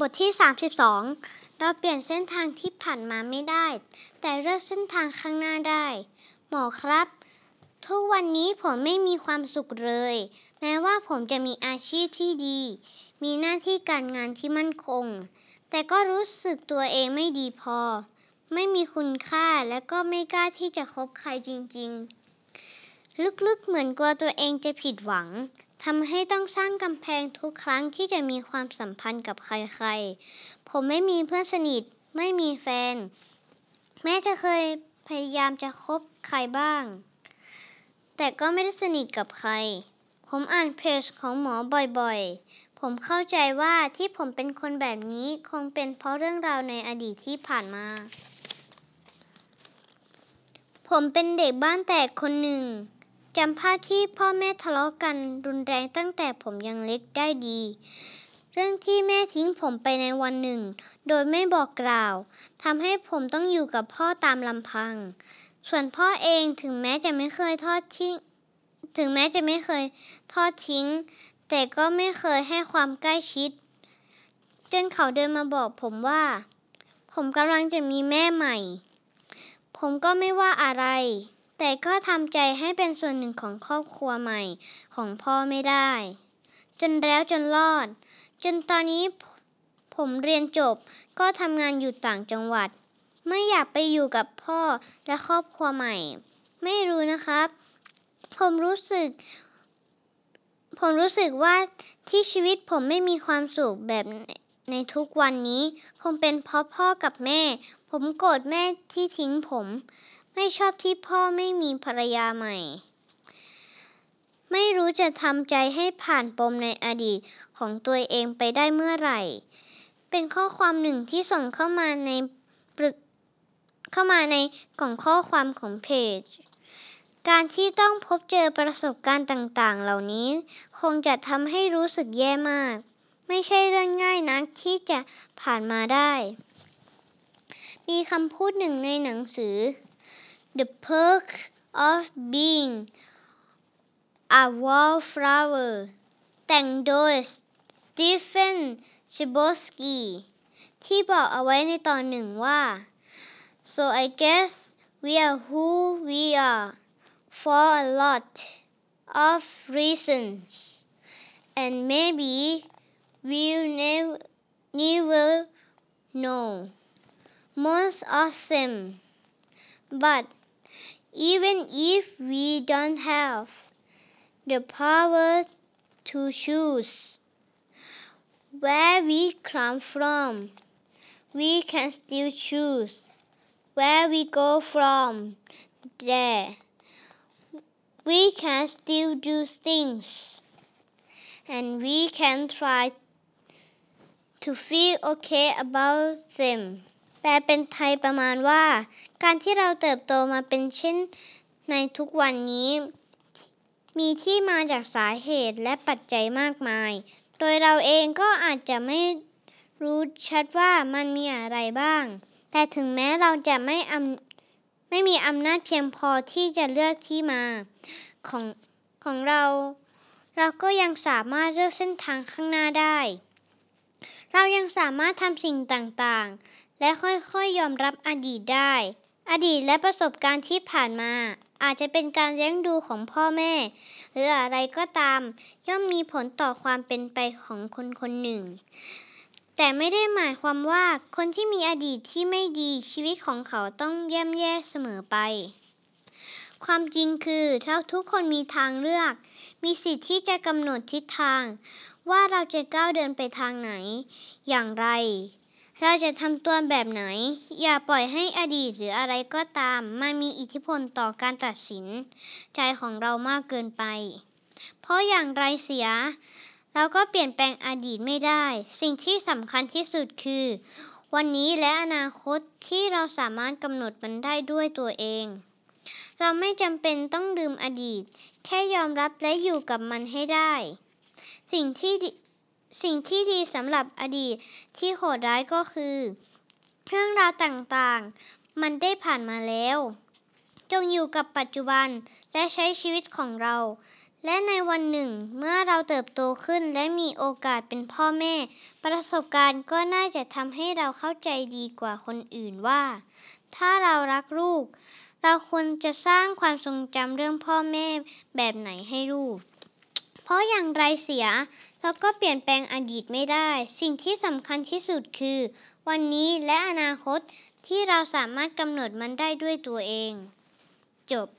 บทที่ 32 เราเปลี่ยนเส้นทางที่ผ่านมาไม่ได้ แต่เลือกเส้นทางข้างหน้าได้ หมอครับ ทุกวันนี้ผมไม่มีความสุขเลย แม้ว่าผมจะมีอาชีพที่ดี มีหน้าที่การงานที่มั่นคง แต่ก็รู้สึกตัวเองไม่ดีพอ ไม่มีคุณค่าและก็ไม่กล้าที่จะคบใครจริง ๆ ลึกๆเหมือนกลัวตัวเองจะผิดหวัง ทำให้ต้องสร้างกำแพงทุกครั้งที่จะมีความสัมพันธ์กับใครๆ ผมไม่มีเพื่อนสนิท ไม่มีแฟน แม้จะเคยพยายามจะคบใครบ้าง แต่ก็ไม่ได้สนิทกับใคร ผมอ่านเพจของหมอบ่อยๆ ผมเข้าใจว่าที่ผมเป็นคนแบบนี้คงเป็นเพราะเรื่องราวในอดีตที่ผ่านมา ผมเป็นเด็กบ้านแตกคนหนึ่ง จำภาพที่พ่อแม่ทะเลาะกันรุนแรงตั้งแต่ผมยังเล็กได้ดี เรื่องที่แม่ทิ้งผมไปในวันหนึ่ง โดยไม่บอกกล่าวทำให้ผมต้องอยู่กับพ่อตามลำพัง ส่วนพ่อเองถึงแม้จะไม่เคยทอดทิ้งถึงแม้จะไม่เคยทอดทิ้ง แต่ก็ไม่เคยให้ความใกล้ชิด จนเขาเดินมาบอกผมว่า ผมกำลังจะมีแม่ใหม่ ผมก็ไม่ว่าอะไร แต่ก็ทำใจให้เป็นส่วนหนึ่งของครอบครัวใหม่ของพ่อไม่ได้ จนแล้วจนรอด จนตอนนี้ผมเรียนจบก็ทำงานอยู่ต่างจังหวัด ไม่อยากไปอยู่กับพ่อและครอบครัวใหม่ ไม่รู้นะครับ ผมรู้สึก ผมรู้สึกว่าที่ชีวิตผมไม่มีความสุขแบบในทุกวันนี้คงเป็นเพราะพ่อกับแม่ ผมโกรธแม่ที่ทิ้งผม ไม่ชอบที่พ่อไม่มีภรรยาใหม่ ไม่รู้จะทำใจให้ผ่านปมในอดีตของตัวเองไปได้เมื่อไหร่ เป็นข้อความหนึ่งที่ส่งเข้ามาในปรึกเข้ามาในกล่องข้อความของเพจ การที่ต้องพบเจอประสบการณ์ต่างๆ เหล่านี้ คงจะทำให้รู้สึกแย่มาก ไม่ใช่เรื่องง่ายนักที่จะผ่านมาได้มีคำพูดหนึ่งในหนังสือ The perk of being a wallflower แต่งโดยสตีเฟนชิบอสกีที่บอกเอาไว้ในตอนหนึ่งว่า so I guess we are who we are for a lot of reasons and maybe we'll never, never know most of them but even if we don't have the power to choose where we come from, we can still choose where we go from there. We can still do things and we can try to feel okay about them. แปลเป็นไทยประมาณว่า การที่เราเติบโตมาเป็นเช่นในทุกวันนี้ มีที่มาจากสาเหตุและปัจจัยมากมาย โดยเราเองก็อาจจะไม่รู้ชัดว่ามันมีอะไรบ้าง แต่ถึงแม้เราจะไม่อไม่มีอำนาจเพียงพอที่จะเลือกที่มาของของเรา เราก็ยังสามารถเลือกเส้นทางข้างหน้าได้ เรายังสามารถทำสิ่งต่าง และค่อยๆยอมรับอดีตได้ อดีตและประสบการณ์ที่ผ่านมา อาจจะเป็นการเลี้ยงดูของพ่อแม่ หรืออะไรก็ตาม ย่อมมีผลต่อความเป็นไปของคนคนหนึ่ง แต่ไม่ได้หมายความว่าคนที่มีอดีตที่ไม่ดีชีวิตของเขาต้องย่ำแย่เสมอไปความจริงคือเราทุกคนมีทางเลือก มีสิทธิ์ที่จะกำหนดทิศทาง ว่าเราจะก้าวเดินไปทางไหน อย่างไร เราจะทำตัวแบบไหน อย่าปล่อยให้อดีตหรืออะไรก็ตามมามีอิทธิพลต่อการตัดสินใจของเรามากเกินไป เพราะอย่างไรเสีย เราก็เปลี่ยนแปลงอดีตไม่ได้ สิ่งที่สำคัญที่สุดคือ วันนี้และอนาคตที่เราสามารถกำหนดมันได้ด้วยตัวเอง เราไม่จำเป็นต้องลืมอดีต แค่ยอมรับและอยู่กับมันให้ได้ สิ่งที่ สิ่งที่ดีสำหรับอดีตที่โหดร้ายก็คือ เรื่องราวต่างๆ มันได้ผ่านมาแล้ว จงอยู่กับปัจจุบันและใช้ชีวิตของเรา และในวันหนึ่งเมื่อเราเติบโตขึ้นและมีโอกาสเป็นพ่อแม่ ประสบการณ์ก็น่าจะทำให้เราเข้าใจดีกว่าคนอื่นว่า ถ้าเรารักลูก เราควรจะสร้างความทรงจำเรื่องพ่อแม่แบบไหนให้ลูก เพราะอย่างไรเสียเราก็เปลี่ยนแปลงอดีตไม่ได้ สิ่งที่สำคัญที่สุดคือ วันนี้และอนาคตที่เราสามารถกำหนดมันได้ด้วยตัวเอง จบ